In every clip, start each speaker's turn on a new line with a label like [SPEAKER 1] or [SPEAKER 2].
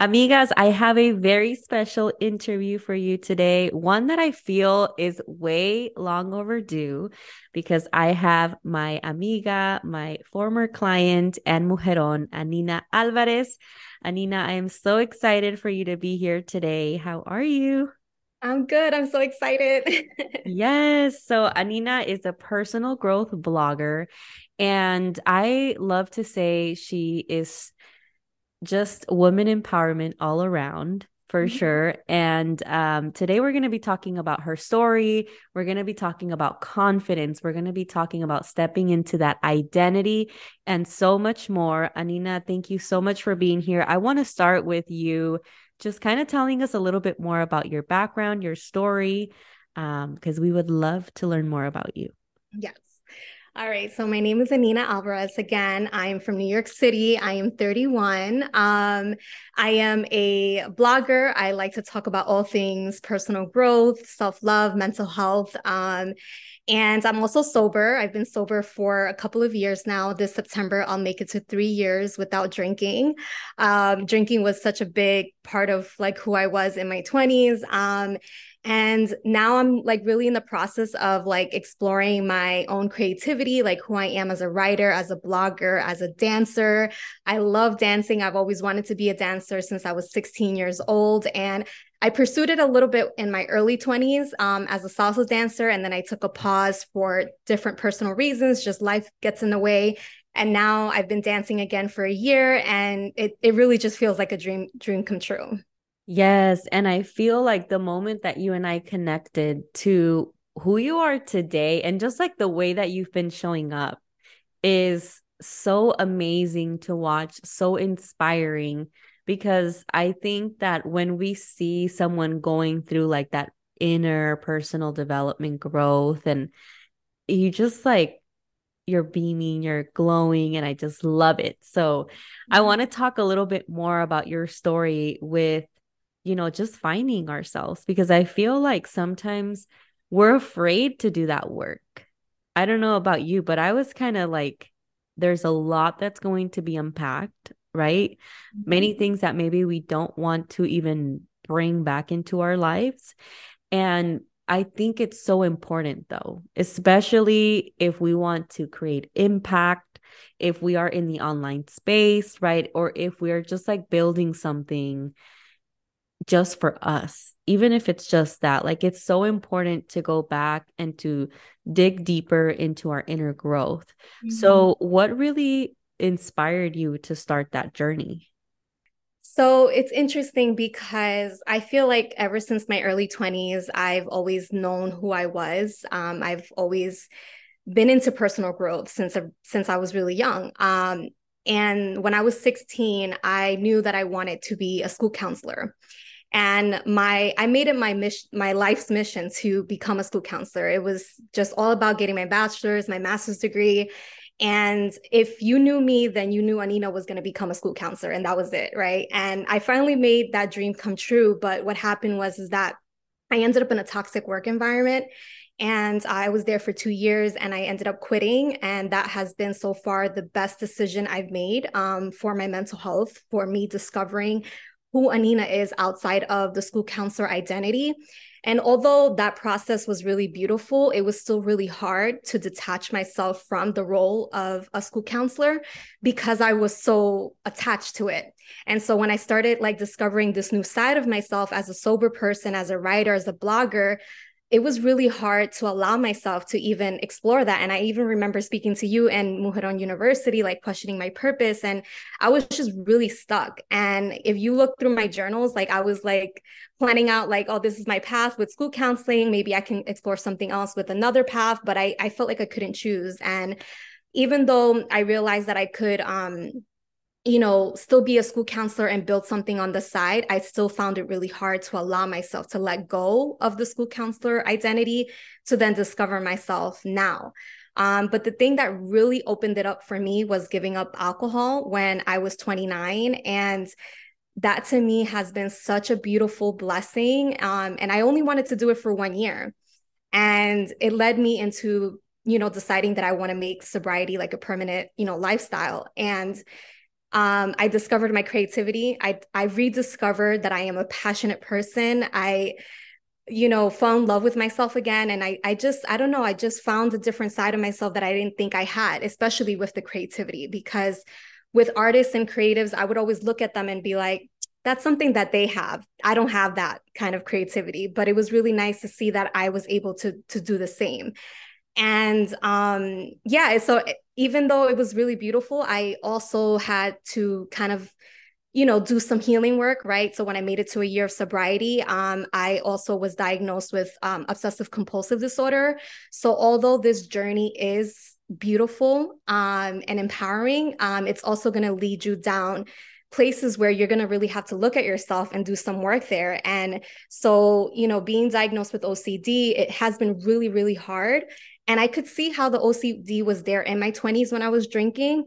[SPEAKER 1] Amigas, I have a very special interview for you today, one that I feel is way long overdue because I have my amiga, my former client and mujeron, Anina Alvarez. Anina, I am so excited for you to be here today. How are you?
[SPEAKER 2] I'm good. I'm so excited.
[SPEAKER 1] yes. So, Anina is a personal growth blogger, and I love to say she is just woman empowerment all around for mm-hmm. sure. And um, today we're going to be talking about her story. We're going to be talking about confidence. We're going to be talking about stepping into that identity and so much more. Anina, thank you so much for being here. I want to start with you just kind of telling us a little bit more about your background, your story, because um, we would love to learn more about you.
[SPEAKER 2] Yes. All right. So my name is Anina Alvarez. Again, I'm from New York City. I am 31. Um, I am a blogger. I like to talk about all things personal growth, self love, mental health. Um, and I'm also sober. I've been sober for a couple of years now. This September, I'll make it to three years without drinking. Um, drinking was such a big part of like who I was in my 20s. Um, and now I'm like really in the process of like exploring my own creativity, like who I am as a writer, as a blogger, as a dancer. I love dancing. I've always wanted to be a dancer since I was 16 years old. And I pursued it a little bit in my early 20s um, as a salsa dancer. And then I took a pause for different personal reasons, just life gets in the way. And now I've been dancing again for a year and it, it really just feels like a dream dream come true.
[SPEAKER 1] Yes. And I feel like the moment that you and I connected to who you are today and just like the way that you've been showing up is so amazing to watch, so inspiring. Because I think that when we see someone going through like that inner personal development growth and you just like you're beaming, you're glowing, and I just love it. So, I mm-hmm. want to talk a little bit more about your story with you know, just finding ourselves because I feel like sometimes we're afraid to do that work. I don't know about you, but I was kind of like, there's a lot that's going to be unpacked, right? Mm-hmm. Many things that maybe we don't want to even bring back into our lives. And I think it's so important though, especially if we want to create impact, if we are in the online space, right? Or if we are just like building something just for us, even if it's just that. Like it's so important to go back and to dig deeper into our inner growth. Mm-hmm. So, what really inspired you to start that journey?
[SPEAKER 2] So it's interesting because I feel like ever since my early 20s, I've always known who I was. Um, I've always been into personal growth since since I was really young. Um, and when I was 16, I knew that I wanted to be a school counselor and my i made it my mission my life's mission to become a school counselor it was just all about getting my bachelor's my master's degree and if you knew me then you knew anina was going to become a school counselor and that was it right and i finally made that dream come true but what happened was is that i ended up in a toxic work environment and I was there for two years and I ended up quitting. And that has been so far the best decision I've made um, for my mental health, for me discovering who Anina is outside of the school counselor identity. And although that process was really beautiful, it was still really hard to detach myself from the role of a school counselor because I was so attached to it. And so when I started like discovering this new side of myself as a sober person, as a writer, as a blogger, it was really hard to allow myself to even explore that. And I even remember speaking to you and Mujeron University, like questioning my purpose. And I was just really stuck. And if you look through my journals, like I was like planning out, like, oh, this is my path with school counseling. Maybe I can explore something else with another path. But I, I felt like I couldn't choose. And even though I realized that I could um you know, still be a school counselor and build something on the side, I still found it really hard to allow myself to let go of the school counselor identity to then discover myself now. Um, but the thing that really opened it up for me was giving up alcohol when I was 29. And that to me has been such a beautiful blessing. Um, and I only wanted to do it for one year. And it led me into, you know, deciding that I want to make sobriety like a permanent, you know, lifestyle. And um, I discovered my creativity. I I rediscovered that I am a passionate person. I you know fell in love with myself again and i i just i don't know i just found a different side of myself that i didn't think i had especially with the creativity because with artists and creatives i would always look at them and be like that's something that they have i don't have that kind of creativity but it was really nice to see that i was able to to do the same and um yeah so even though it was really beautiful i also had to kind of you know do some healing work right? So when i made it to a year of sobriety um, i also was diagnosed with um, obsessive compulsive disorder. So although this journey is beautiful um, and empowering um, it's also going to lead you down places where you're going to really have to look at yourself and do some work there. And so you know being diagnosed with ocd it has been really really hard and i could see how the ocd was there in my 20s when i was drinking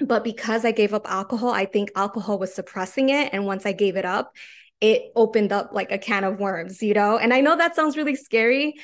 [SPEAKER 2] but because I gave up alcohol, I think alcohol was suppressing it. And once I gave it up, it opened up like a can of worms, you know? And I know that sounds really scary,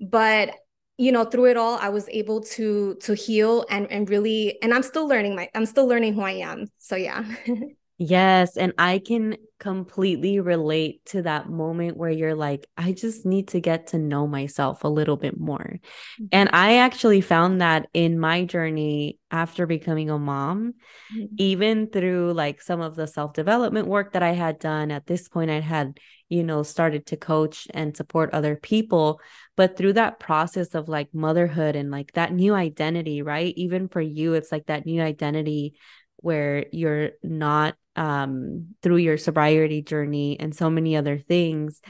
[SPEAKER 2] but you know through it all i was able to to heal and and really and i'm still learning my i'm still learning who i am so yeah
[SPEAKER 1] Yes. And I can completely relate to that moment where you're like, I just need to get to know myself a little bit more. Mm-hmm. And I actually found that in my journey after becoming a mom, mm-hmm. even through like some of the self development work that I had done at this point, I had, you know, started to coach and support other people. But through that process of like motherhood and like that new identity, right? Even for you, it's like that new identity where you're not um, through your sobriety journey and so many other things,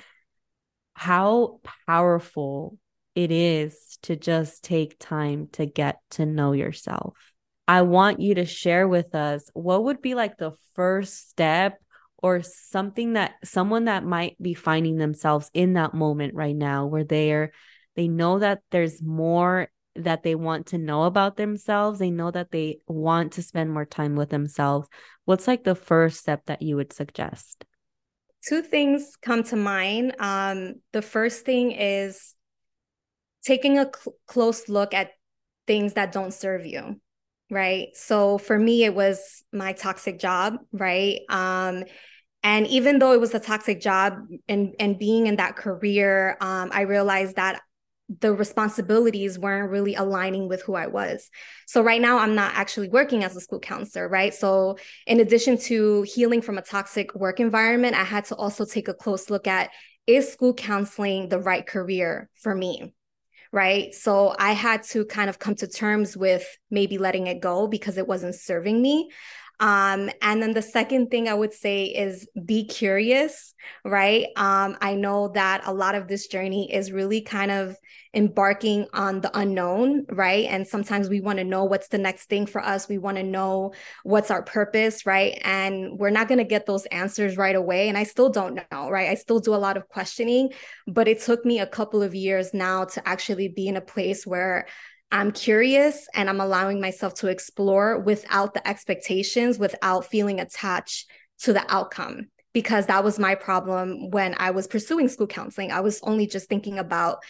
[SPEAKER 1] how powerful it is to just take time to get to know yourself. I want you to share with us what would be like the first step or something that someone that might be finding themselves in that moment right now where they're they know that there's more that they want to know about themselves. They know that they want to spend more time with themselves. What's like the first step that you would suggest?
[SPEAKER 2] Two things come to mind. Um, the first thing is taking a cl- close look at things that don't serve you right? So for me it was my toxic job right? Um, and even though it was a toxic job and and being in that career um, i realized that the responsibilities weren't really aligning with who I was. So right now I'm not actually working as a school counselor, right? So in addition to healing from a toxic work environment, I had to also take a close look at is school counseling the right career for me? Right. So I had to kind of come to terms with maybe letting it go because it wasn't serving me. Um, and then the second thing I would say is be curious, right? Um, I know that a lot of this journey is really kind of embarking on the unknown, right? And sometimes we want to know what's the next thing for us. We want to know what's our purpose, right? And we're not going to get those answers right away. And I still don't know, right? I still do a lot of questioning, but it took me a couple of years now to actually be in a place where I'm curious and I'm allowing myself to explore without the expectations, without feeling attached to the outcome. Because that was my problem when I was pursuing school counseling. I was only just thinking about,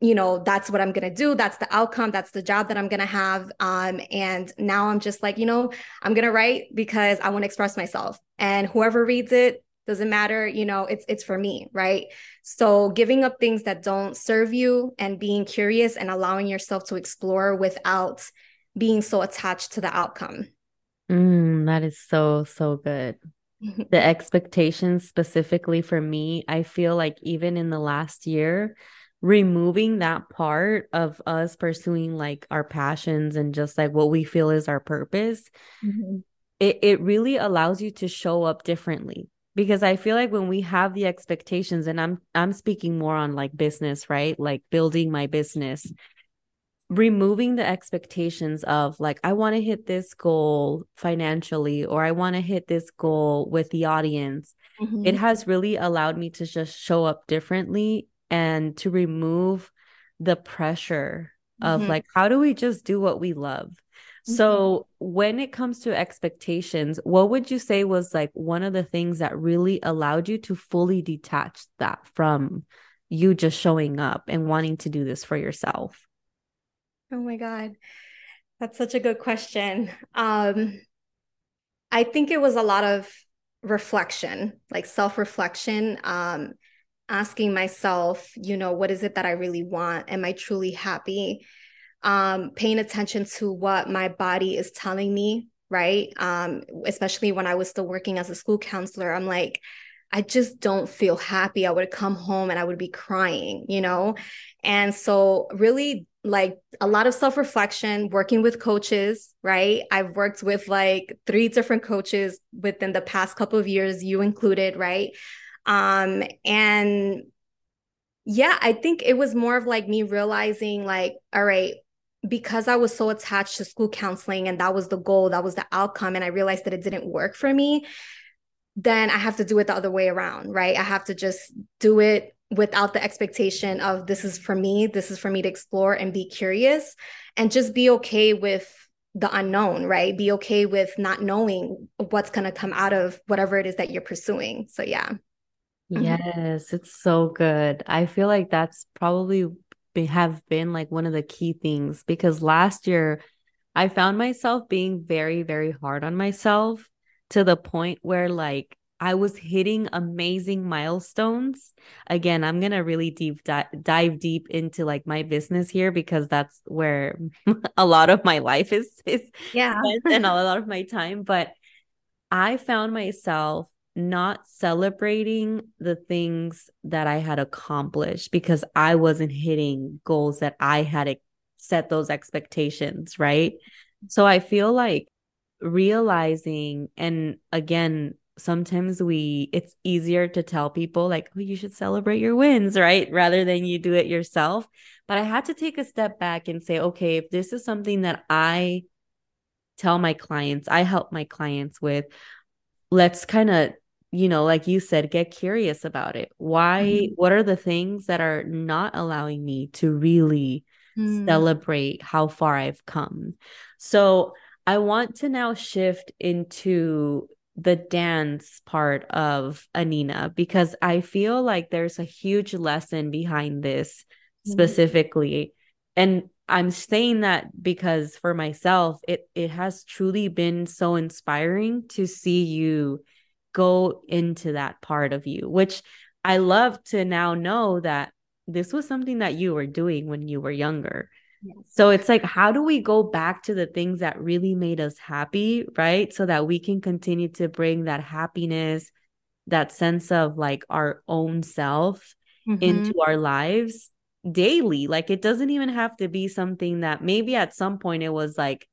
[SPEAKER 2] you know, that's what I'm going to do. That's the outcome. That's the job that I'm going to have. Um, and now I'm just like, you know, I'm going to write because I want to express myself. And whoever reads it, doesn't matter you know it's it's for me right? So giving up things that don't serve you and being curious and allowing yourself to explore without being so attached to the outcome.
[SPEAKER 1] Mm, that is so so good. The expectations specifically for me i feel like even in the last year removing that part of us pursuing like our passions and just like what we feel is our purpose mm-hmm. it, it really allows you to show up differently because I feel like when we have the expectations and I'm I'm speaking more on like business, right? Like building my business. removing the expectations of like I want to hit this goal financially or I want to hit this goal with the audience. Mm-hmm. It has really allowed me to just show up differently and to remove the pressure of mm-hmm. like how do we just do what we love? Mm-hmm. So when it comes to expectations, what would you say was like one of the things that really allowed you to fully detach that from you just showing up and wanting to do this for yourself?
[SPEAKER 2] Oh my God. That's such a good question. Um, I think it was a lot of reflection, like self reflection, um, asking myself, you know, what is it that I really want? Am I truly happy? Um, paying attention to what my body is telling me, right? Um, especially when I was still working as a school counselor, I'm like, I just don't feel happy. I would come home and I would be crying, you know? And so, really like a lot of self reflection, working with coaches, right? I've worked with like three different coaches within the past couple of years, you included, right? Um, and yeah, I think it was more of like me realizing, like, all right, because I was so attached to school counseling and that was the goal, that was the outcome, and I realized that it didn't work for me, then I have to do it the other way around, right? I have to just do it without the expectation of this is for me, this is for me to explore and be curious and just be okay with the unknown, right? Be okay with not knowing what's going to come out of whatever it is that you're pursuing. So, yeah.
[SPEAKER 1] Mm-hmm. Yes, it's so good. I feel like that's probably have been like one of the key things because last year I found myself being very, very hard on myself to the point where like I was hitting amazing milestones. Again, I'm going to really deep di- dive deep into like my business here because that's where a lot of my life is is
[SPEAKER 2] yeah.
[SPEAKER 1] and a lot of my time, but I found myself not celebrating the things that I had accomplished because I wasn't hitting goals that I had set those expectations, right? So I feel like realizing and again sometimes we it's easier to tell people like oh you should celebrate your wins right rather than you do it yourself but i had to take a step back and say okay if this is something that i tell my clients i help my clients with let's kind of you know like you said get curious about it why mm-hmm. what are the things that are not allowing me to really mm. celebrate how far i've come so i want to now shift into the dance part of Anina because I feel like there's a huge lesson behind this mm-hmm. specifically. And I'm saying that because for myself, it it has truly been so inspiring to see you go into that part of you, which I love to now know that this was something that you were doing when you were younger. So it's like, how do we go back to the things that really made us happy, right? So that we can continue to bring that happiness, that sense of like our own self mm-hmm. into our lives daily. Like it doesn't even have to be something that maybe at some point it was like,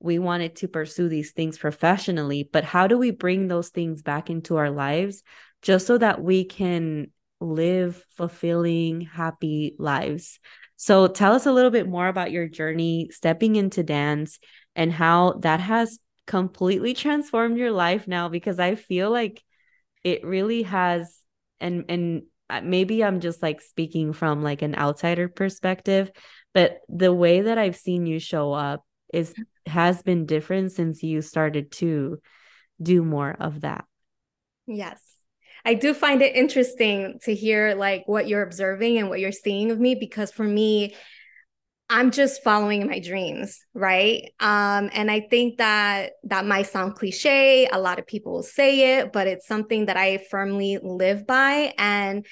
[SPEAKER 1] we wanted to pursue these things professionally, but how do we bring those things back into our lives just so that we can live fulfilling, happy lives? So tell us a little bit more about your journey stepping into dance and how that has completely transformed your life now because I feel like it really has and and uh, maybe I'm just like speaking from like an outsider perspective, but the way that I've seen you show up is has been different since you started to do more of that.
[SPEAKER 2] Yes. I do find it interesting to hear like what you're observing and what you're seeing of me because for me, I'm just following my dreams, right? Um, and I think that that might sound cliche. A lot of people will say it, but it's something that I firmly live by. And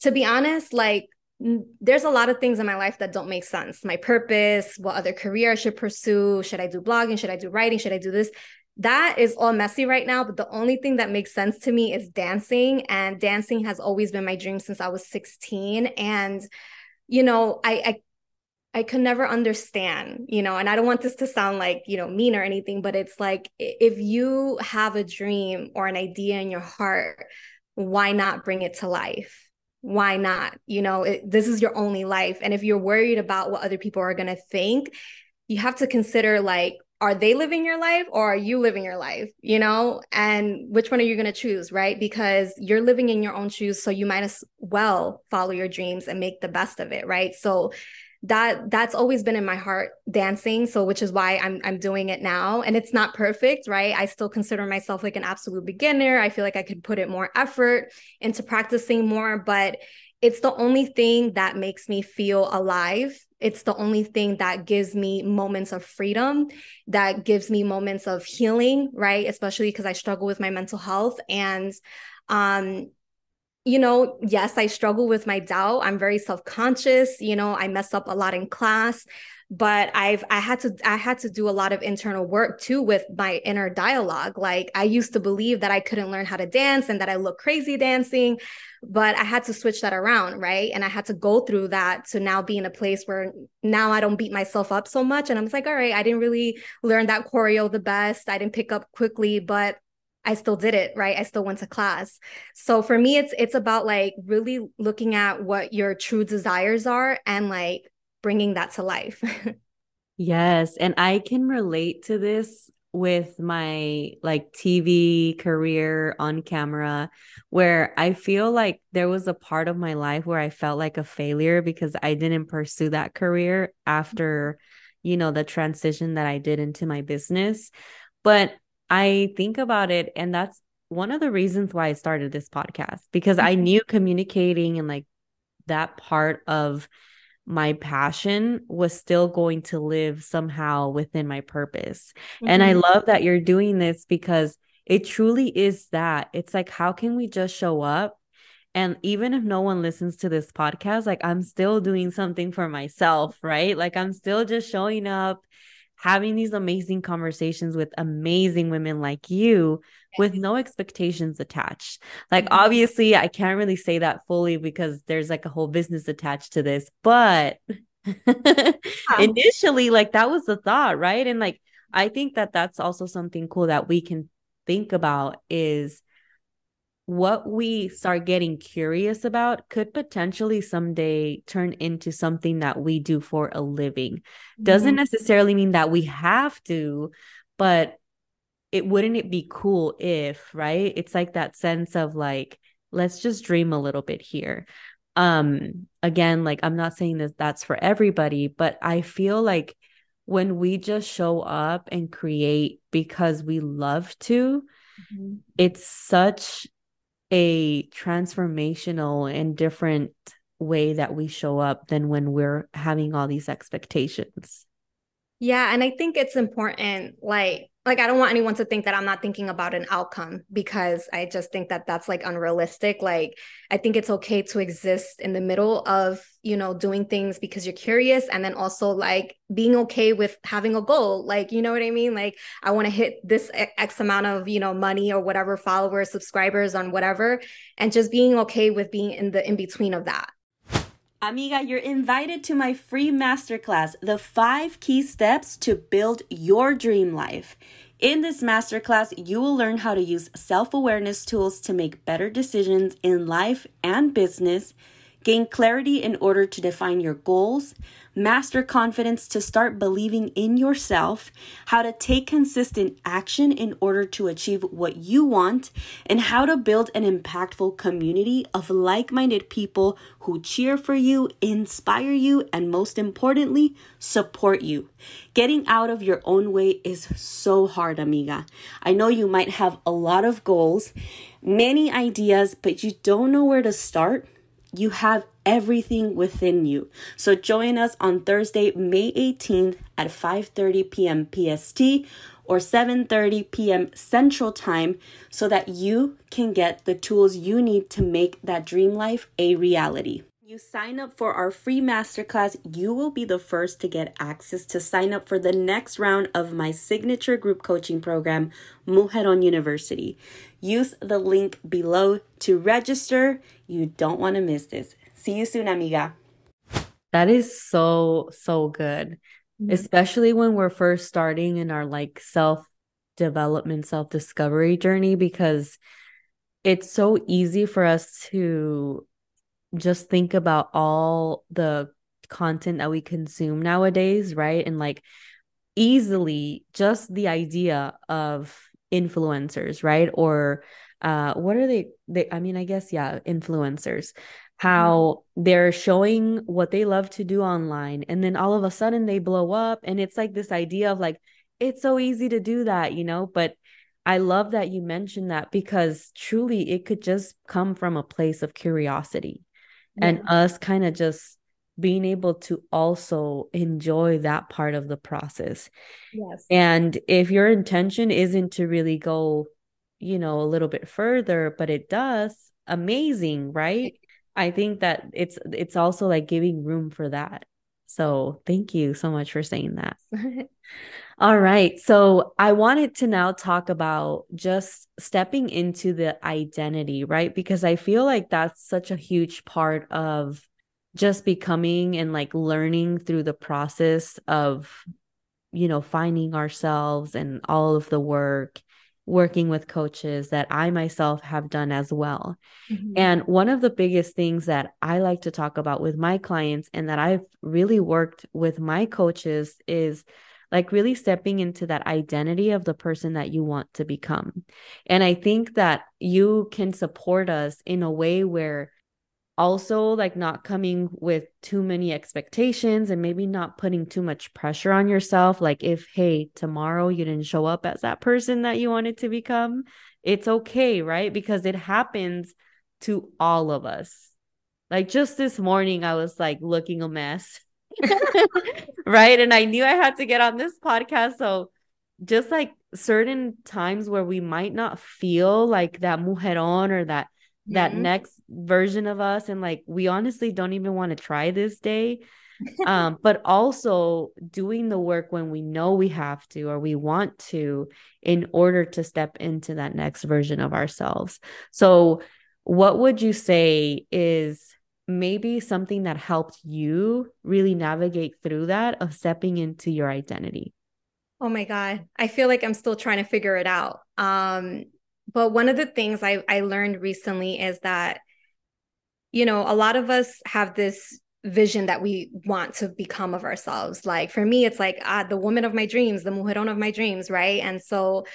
[SPEAKER 2] to be honest, like Mm, there's a lot of things in my life that don't make sense. My purpose, what other career I should pursue, should I do blogging, should I do writing, should I do this? that is all messy right now but the only thing that makes sense to me is dancing and dancing has always been my dream since i was 16 and you know i i I could never understand, you know, and I don't want this to sound like, you know, mean or anything, but it's like if you have a dream or an idea in your heart, why not bring it to life? Why not? You know, it, this is your only life. And if you're worried about what other people are going to think, you have to consider like, are they living your life or are you living your life? You know, and which one are you going to choose, right? Because you're living in your own shoes. So you might as well follow your dreams and make the best of it, right? So that that's always been in my heart dancing so which is why I'm I'm doing it now and it's not perfect right? I still consider myself like an absolute beginner. I feel like I could put it more effort into practicing more but it's the only thing that makes me feel alive. It's the only thing that gives me moments of freedom that gives me moments of healing right? Especially because I struggle with my mental health and um you know, yes, I struggle with my doubt. I'm very self-conscious, you know, I mess up a lot in class, but I've I had to I had to do a lot of internal work too with my inner dialogue. Like I used to believe that I couldn't learn how to dance and that I look crazy dancing, but I had to switch that around, right? And I had to go through that to now be in a place where now I don't beat myself up so much and I'm like, all right, I didn't really learn that choreo the best. I didn't pick up quickly, but I still did it, right? I still went to class. So for me it's it's about like really looking at what your true desires are and like bringing that to life.
[SPEAKER 1] yes, and I can relate to this with my like TV career on camera where I feel like there was a part of my life where I felt like a failure because I didn't pursue that career after you know the transition that I did into my business. But I think about it, and that's one of the reasons why I started this podcast because I mm-hmm. knew communicating and like that part of my passion was still going to live somehow within my purpose. Mm-hmm. And I mm-hmm. love that you're doing this because it truly is that. It's like, how can we just show up? And even if no one listens to this podcast, like I'm still doing something for myself, right? Like I'm still just showing up having these amazing conversations with amazing women like you with no expectations attached. Like, mm-hmm. obviously, I can't really say that fully because there's like a whole business attached to this, but initially, like, that was the thought, right? And like, I think that that's also something cool that we can think about is what we start getting curious about could potentially someday turn into something that we do for a living. Mm-hmm. Doesn't necessarily mean that we have to, but it wouldn't it be cool if, right? It's like that sense of like let's just dream a little bit here. Um again, like I'm not saying that that's for everybody, but I feel like when we just show up and create because we love to, mm-hmm. it's such a transformational and different way that we show up than when we're having all these expectations.
[SPEAKER 2] Yeah, and I think it's important like like I don't want anyone to think that I'm not thinking about an outcome because I just think that that's like unrealistic. Like I think it's okay to exist in the middle of, you know, doing things because you're curious and then also like being okay with having a goal. Like, you know what I mean? Like I want to hit this x amount of, you know, money or whatever followers, subscribers on whatever and just being okay with being in the in between of that.
[SPEAKER 1] Amiga, you're invited to my free masterclass, The Five Key Steps to Build Your Dream Life. In this masterclass, you will learn how to use self awareness tools to make better decisions in life and business, gain clarity in order to define your goals, master confidence to start believing in yourself, how to take consistent action in order to achieve what you want, and how to build an impactful community of like minded people who cheer for you, inspire you, and most importantly, support you. Getting out of your own way is so hard, amiga. I know you might have a lot of goals, many ideas, but you don't know where to start. You have everything within you. So join us on Thursday, May 18th at 5:30 p.m. PST or 7:30 p.m. Central Time so that you can get the tools you need to make that dream life a reality. You sign up for our free masterclass, you will be the first to get access to sign up for the next round of my signature group coaching program, Mujeron University. Use the link below to register. You don't want to miss this. See you soon, amiga. That is so, so good. Mm-hmm. Especially when we're first starting in our like self development, self discovery journey, because it's so easy for us to just think about all the content that we consume nowadays, right? And like easily just the idea of influencers, right? Or uh what are they they I mean I guess yeah, influencers how they're showing what they love to do online and then all of a sudden they blow up and it's like this idea of like it's so easy to do that, you know, but I love that you mentioned that because truly it could just come from a place of curiosity yeah. and us kind of just being able to also enjoy that part of the process. Yes. And if your intention isn't to really go, you know, a little bit further, but it does, amazing, right? I think that it's it's also like giving room for that. So, thank you so much for saying that. All right. So I wanted to now talk about just stepping into the identity, right? Because I feel like that's such a huge part of just becoming and like learning through the process of, you know, finding ourselves and all of the work, working with coaches that I myself have done as well. Mm-hmm. And one of the biggest things that I like to talk about with my clients and that I've really worked with my coaches is like really stepping into that identity of the person that you want to become. And I think that you can support us in a way where also like not coming with too many expectations and maybe not putting too much pressure on yourself like if hey tomorrow you didn't show up as that person that you wanted to become it's okay right because it happens to all of us like just this morning i was like looking a mess right? And I knew I had to get on this podcast. So just like certain times where we might not feel like that mujeron or that mm-hmm. that next version of us and like we honestly don't even want to try this day um but also doing the work when we know we have to or we want to in order to step into that next version of ourselves so what would you say is maybe something that helped you really navigate through that of stepping into your identity?
[SPEAKER 2] Oh my God. I feel like I'm still trying to figure it out. Um, but one of the things I, I learned recently is that, you know, a lot of us have this vision that we want to become of ourselves. Like for me, it's like ah, the woman of my dreams, the mujeron of my dreams, right? And so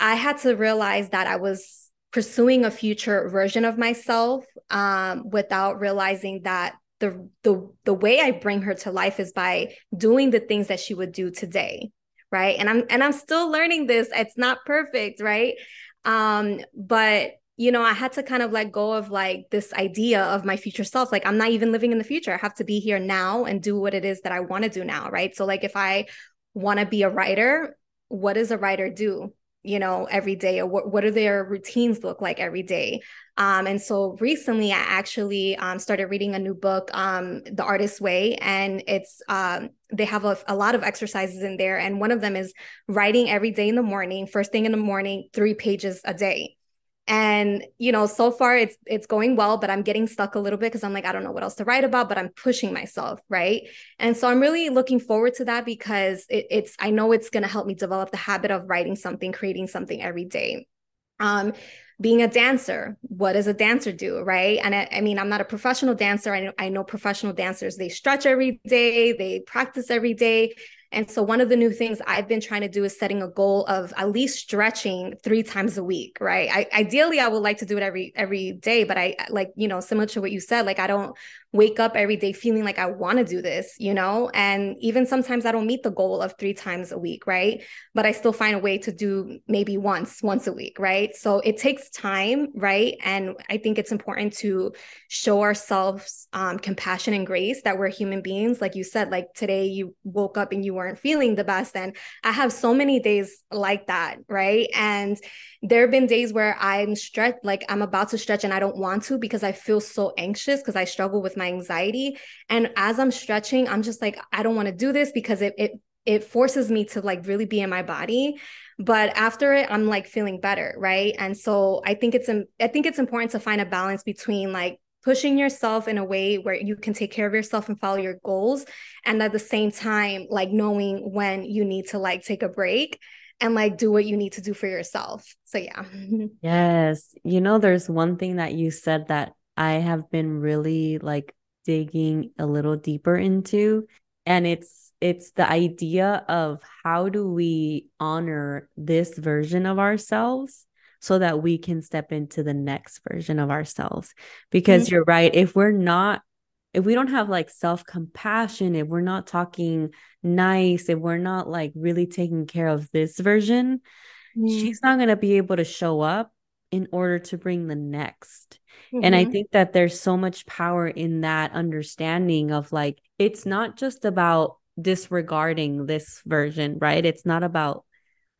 [SPEAKER 2] I had to realize that I was pursuing a future version of myself um, without realizing that the the the way I bring her to life is by doing the things that she would do today, right? And I'm and I'm still learning this. It's not perfect, right? Um, but you know, I had to kind of let go of like this idea of my future self. Like, I'm not even living in the future. I have to be here now and do what it is that I want to do now, right? So, like, if I want to be a writer, what does a writer do? you know every day or what, what do their routines look like every day um, and so recently i actually um, started reading a new book um, the artist's way and it's um, they have a, a, lot of exercises in there and one of them is writing every day in the morning first thing in the morning three pages a day. And you know so far it's it's going well but i'm getting stuck a little bit because i'm like i don't know what else to write about but i'm pushing myself right? And so i'm really looking forward to that because it, it's i know it's going to help me develop the habit of writing something creating something every day. Um being a dancer what does a dancer do right? And I, I, mean i'm not a professional dancer. I know, I know professional dancers they stretch every day they practice every day. And so one of the new things I've been trying to do is setting a goal of at least stretching three times a week, right? I, ideally, I would like to do it every every day, but I like you know similar to what you said, like I don't wake up every day feeling like I want to do this, you know? And even sometimes I don't meet the goal of three times a week, right? But I still find a way to do maybe once, once a week, right? So it takes time, right? And I think it's important to show ourselves um, compassion and grace that we're human beings. Like you said, like today you woke up and you weren't feeling the best. And I have so many days like that, right? And there have been days where I'm stretched, like I'm about to stretch and I don't want to because I feel so anxious because I struggle with my anxiety. And as I'm stretching, I'm just like, I don't want to do this because it it it forces me to like really be in my body. But after it i'm like feeling better right? And so i think it's i think it's important to find a balance between like pushing yourself in a way where you can take care of yourself and follow your goals and at the same time like knowing when you need to like take a break and like do what you need to do for yourself. So yeah.
[SPEAKER 1] yes. You know there's one thing that you said that I have been really like digging a little deeper into and it's it's the idea of how do we honor this version of ourselves so that we can step into the next version of ourselves because mm-hmm. you're right if we're not if we don't have like self compassion if we're not talking nice if we're not like really taking care of this version mm-hmm. she's not going to be able to show up in order to bring the next mm-hmm. and i mm-hmm. think that there's so much power in that understanding of like it's not just about disregarding this version, right? It's not about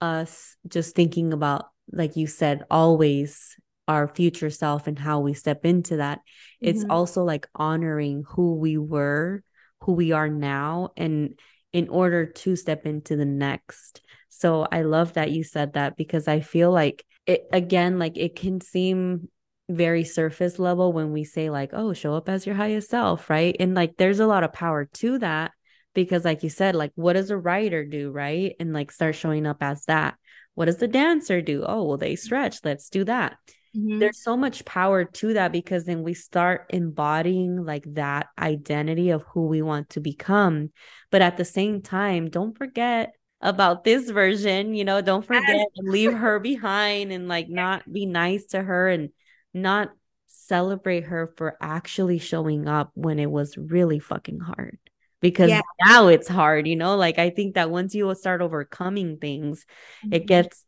[SPEAKER 1] us just thinking about, like you said, always our future self and how we step into that. Mm-hmm. It's also like honoring who we were, who we are now, and in order to step into the next. So I love that you said that because I feel like it again, like it can seem very surface level when we say like oh show up as your highest self right and like there's a lot of power to that because like you said like what does a writer do right and like start showing up as that what does the dancer do oh well they stretch let's do that mm-hmm. there's so much power to that because then we start embodying like that identity of who we want to become but at the same time don't forget about this version you know don't forget leave her behind and like not be nice to her and not celebrate her for actually showing up when it was really fucking hard because yeah. now it's hard, you know? Like I think that once you start overcoming things, mm-hmm. it gets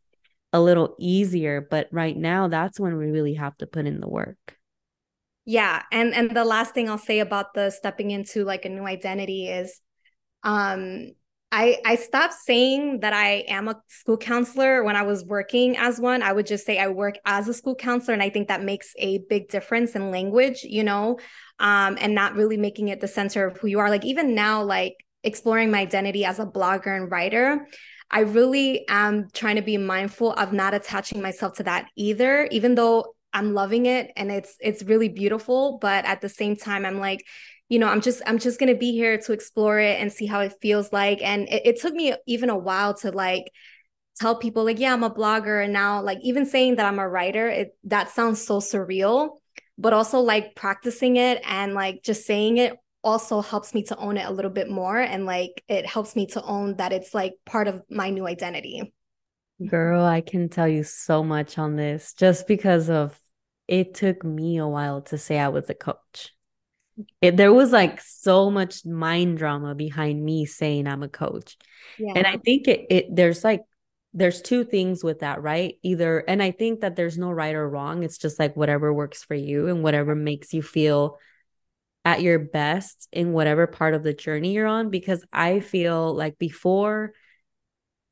[SPEAKER 1] a little easier, but right now that's when we really have to put in the work.
[SPEAKER 2] Yeah, and and the last thing I'll say about the stepping into like a new identity is um I I stopped saying that I am a school counselor when I was working as one. I would just say I work as a school counselor and I think that makes a big difference in language, you know um, and not really making it the center of who you are. Like even now, like exploring my identity as a blogger and writer, I really am trying to be mindful of not attaching myself to that either, even though I'm loving it and it's it's really beautiful. But at the same time, I'm like, you know, I'm just I'm just gonna be here to explore it and see how it feels like. And it, it took me even a while to like tell people like yeah i'm a blogger and now like even saying that i'm a writer it that sounds so surreal but also like practicing it and like just saying it also helps me to own it a little bit more and like it helps me to own that it's like part of my new identity
[SPEAKER 1] girl i can tell you so much on this just because of it took me a while to say i was a coach it, there was like so much mind drama behind me saying i'm a coach yeah. and i think it, it there's like there's two things with that, right? Either, and I think that there's no right or wrong. It's just like whatever works for you and whatever makes you feel at your best in whatever part of the journey you're on. Because I feel like before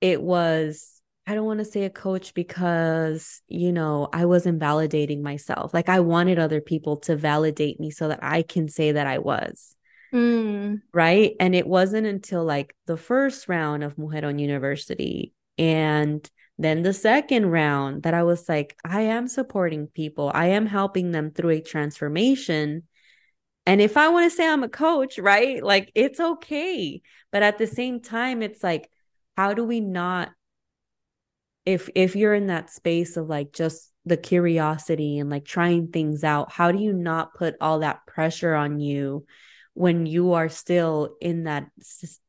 [SPEAKER 1] it was, I don't want to say a coach because, you know, I wasn't validating myself. Like I wanted other people to validate me so that I can say that I was. Mm. Right. And it wasn't until like the first round of Mujeron University and then the second round that I was like, I am supporting people, I am helping them through a transformation. And if I want to say I'm a coach, right? Like it's okay. But at the same time, it's like, how do we not if if you're in that space of like just the curiosity and like trying things out, how do you not put all that pressure on you when you are still in that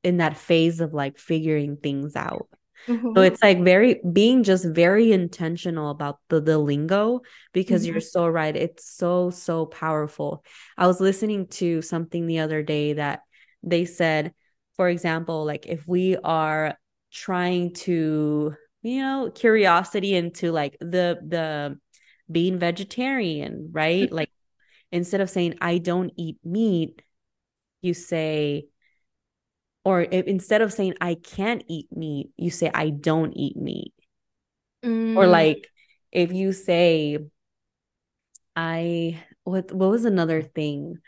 [SPEAKER 1] in that phase of like figuring things out? Mm-hmm. So it's like very being just very intentional about the the lingo because mm-hmm. you're so right. It's so so powerful. I was listening to something the other day that they said, for example, like if we are trying to, you know, curiosity into like the the being vegetarian, right? Mm-hmm. like instead of saying I don't eat meat, you say or if, instead of saying I can't eat meat, you say I don't eat meat. Mm. Or like if you say I what what was another thing?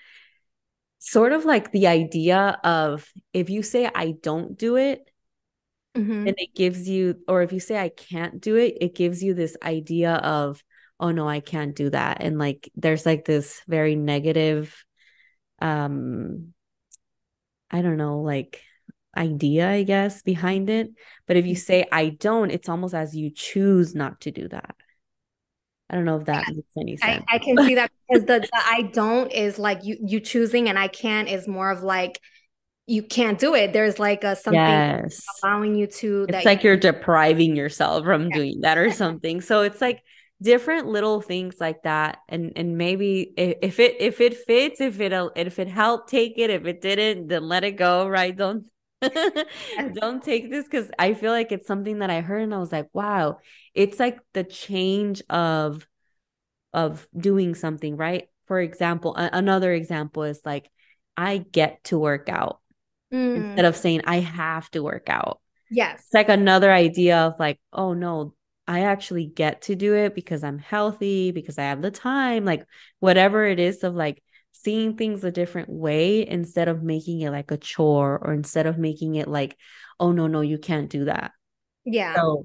[SPEAKER 1] Sort of like the idea of if you say I don't do it, mm-hmm. and it gives you, or if you say I can't do it, it gives you this idea of, oh no, I can't do that. And like there's like this very negative um I don't know, like idea, I guess, behind it. But if you mm-hmm. say, I don't, it's almost as you choose not to do that. I don't know if that makes any sense.
[SPEAKER 2] I, I can see that because the, the I don't is like you you choosing and I can't is more of like you can't do it. There's like a something yes. allowing you to.
[SPEAKER 1] It's like you- are depriving yourself from yeah. doing that or something. So it's like different little things like that, and and maybe if it if it fits, if it if it helped, take it. If it didn't, then let it go. Right? Don't don't take this because I feel like it's something that I heard and I was like, wow, it's like the change of of doing something, right? For example, a- another example is like I get to work out mm. instead of saying I have to work out.
[SPEAKER 2] Yes.
[SPEAKER 1] It's like another idea of like, oh no, I actually get to do it because I'm healthy, because I have the time, like whatever it is of like seeing things a different way instead of making it like a chore or instead of making it like, oh no, no, you can't do that.
[SPEAKER 2] Yeah.
[SPEAKER 1] So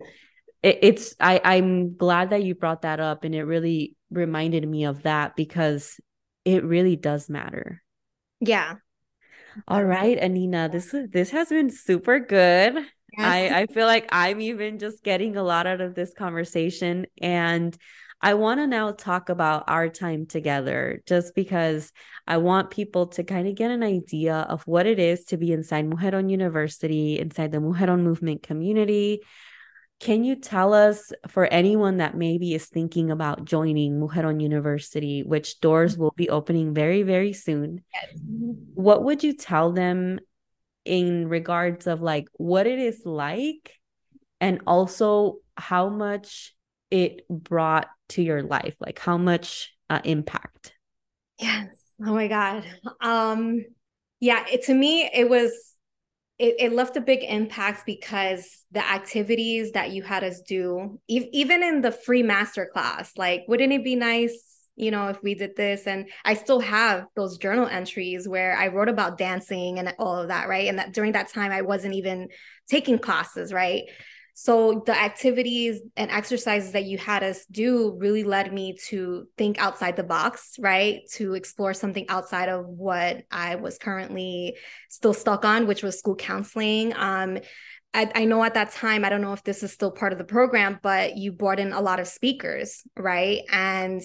[SPEAKER 1] it, it's I I'm glad that you brought that up and it really reminded me of that because it really does matter.
[SPEAKER 2] Yeah.
[SPEAKER 1] All right, Anina, this this has been super good. Yes. I I feel like I'm even just getting a lot out of this conversation and I want to now talk about our time together just because I want people to kind of get an idea of what it is to be inside Mujeron University, inside the Mujeron movement community. Can you tell us, for anyone that maybe is thinking about joining Mujeron University, which doors will be opening very, very soon? What would you tell them in regards of like what it is like and also how much it brought to your life? Like how much uh, impact?
[SPEAKER 2] Yes. Oh my god. Um yeah it, to me it was it, it left a big impact because the activities that you had us do e- even in the free master class like wouldn't it be nice you know if we did this? And i still have those journal entries where i wrote about dancing and all of that right? And that during that time i wasn't even taking classes right so the activities and exercises that you had us do really led me to think outside the box, right? To explore something outside of what I was currently still stuck on, which was school counseling. Um, I, know at that time, I don't know if this is still part of the program, but you brought in a lot of speakers, right? And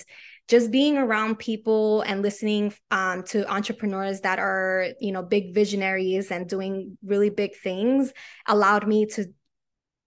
[SPEAKER 2] just being around people and listening um, to entrepreneurs that are, you know, big visionaries and doing really big things allowed me to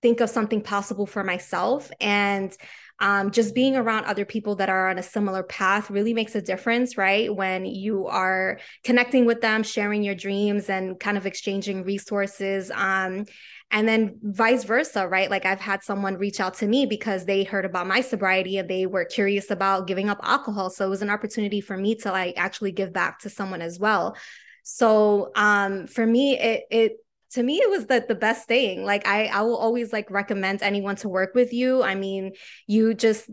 [SPEAKER 2] think of something possible for myself and um, just being around other people that are on a similar path really makes a difference, right? When you are connecting with them, sharing your dreams, and kind of exchanging resources. Um, and then vice versa, right? Like I've had someone reach out to me because they heard about my sobriety and they were curious about giving up alcohol. So it was an opportunity for me to like actually give back to someone as well. So um, for me, it it to me it was the the best thing. Like i i will always like recommend anyone to work with you. I mean you just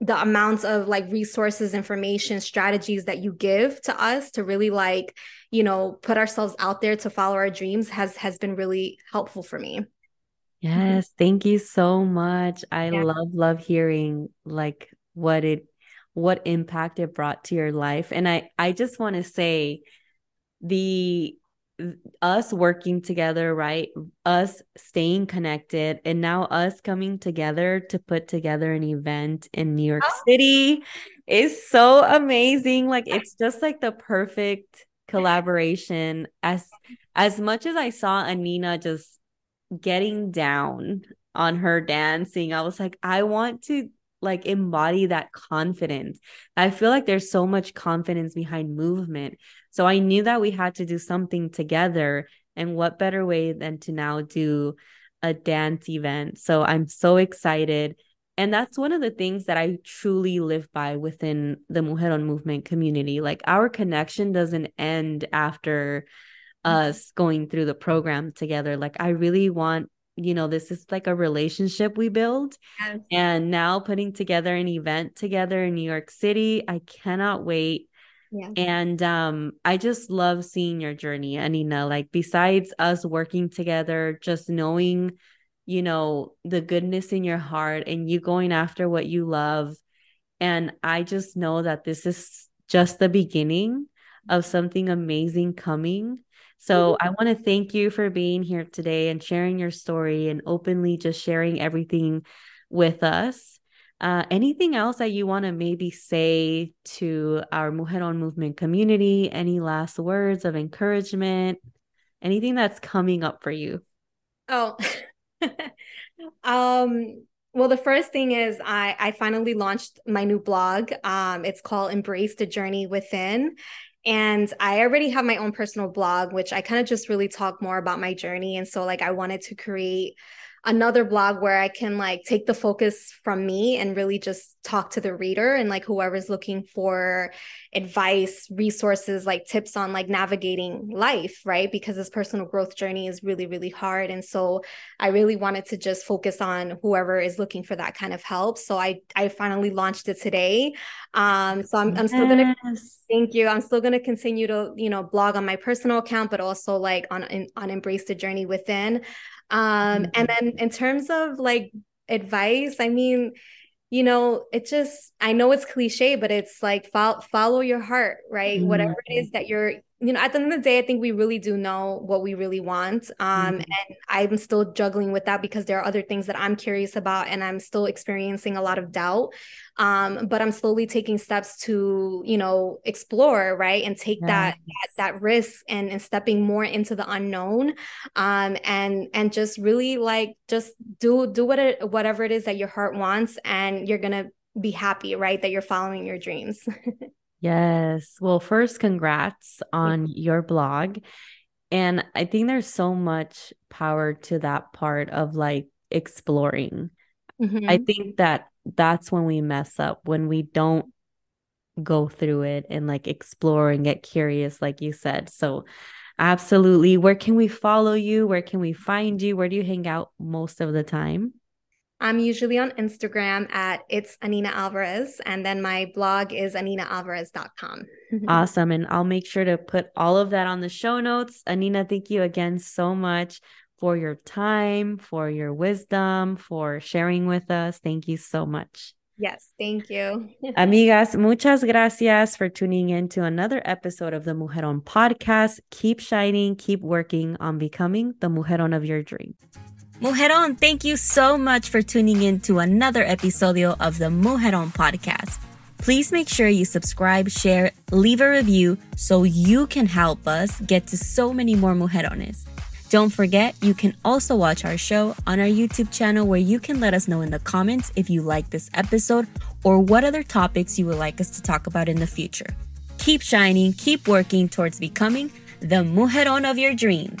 [SPEAKER 2] the amounts of like resources information strategies that you give to us to really like you know put ourselves out there to follow our dreams has has been really helpful for me. Mm-hmm.
[SPEAKER 1] Yes thank you so much. I yeah. love love hearing like what it what impact it brought to your life. And i i just want to say the us working together, right? Us staying connected, and now us coming together to put together an event in New York oh. City is so amazing. Like it's just like the perfect collaboration. As as much as I saw Anina just getting down on her dancing, I was like, I want to like embody that confidence. I feel like there's so much confidence behind movement. So I knew that we had to do something together. And what better way than to now do a dance event? So I'm so excited. And that's one of the things that I truly live by within the Mujeron movement community. Like our connection doesn't end after mm-hmm. us going through the program together. Like I really want you know this is like a relationship we build. Yes. and now putting together an event together in new york city i cannot wait. Yeah. and um i just love seeing your journey anina. Like besides us working together just knowing you know the goodness in your heart and you going after what you love. And i just know that this is just the beginning of something amazing coming so I want to thank you for being here today and sharing your story and openly just sharing everything with us. Uh, anything else that you want to maybe say to our Mujeron movement community? Any last words of encouragement? Anything that's coming up for you?
[SPEAKER 2] Oh, um, well, the first thing is I I finally launched my new blog. Um, it's called Embrace the Journey Within. And I already have my own personal blog, which I kind of just really talk more about my journey. And so, like, I wanted to create another blog where I can like take the focus from me and really just talk to the reader and like whoever's looking for advice, resources, like tips on like navigating life, right? Because this personal growth journey is really, really hard. And so I really wanted to just focus on whoever is looking for that kind of help. So I I finally launched it today. Um, so I'm, I'm still gonna thank you. I'm still gonna continue to, you know, blog on my personal account, but also like on on Embrace the Journey Within. Um, mm-hmm. and then in terms of like advice, I mean, you know, it just I know it's cliche, but it's like follow follow your heart, right? Mm-hmm. Whatever it is that you're you know, at the end of the day, I think we really do know what we really want. Um, mm-hmm. and I'm still juggling with that because there are other things that I'm curious about and I'm still experiencing a lot of doubt. Um, but I'm slowly taking steps to, you know, explore, right. And take yes. that, that, that risk and, and stepping more into the unknown. Um, and, and just really like, just do, do what it, whatever it is that your heart wants and you're going to be happy, right. That you're following your dreams.
[SPEAKER 1] Yes. Well, first, congrats on your blog. And I think there's so much power to that part of like exploring. Mm-hmm. I think that that's when we mess up, when we don't go through it and like explore and get curious, like you said. So, absolutely. Where can we follow you? Where can we find you? Where do you hang out most of the time?
[SPEAKER 2] I'm usually on Instagram at it's Anina Alvarez, and then my blog is aninaalvarez.com.
[SPEAKER 1] awesome. And I'll make sure to put all of that on the show notes. Anina, thank you again so much for your time, for your wisdom, for sharing with us. Thank you so much.
[SPEAKER 2] Yes, thank you.
[SPEAKER 1] Amigas, muchas gracias for tuning in to another episode of the Mujeron podcast. Keep shining, keep working on becoming the Mujeron of your dreams. Mujeron, thank you so much for tuning in to another episodio of the Mujeron podcast. Please make sure you subscribe, share, leave a review so you can help us get to so many more mujerones. Don't forget, you can also watch our show on our YouTube channel where you can let us know in the comments if you like this episode or what other topics you would like us to talk about in the future. Keep shining, keep working towards becoming the mujeron of your dreams.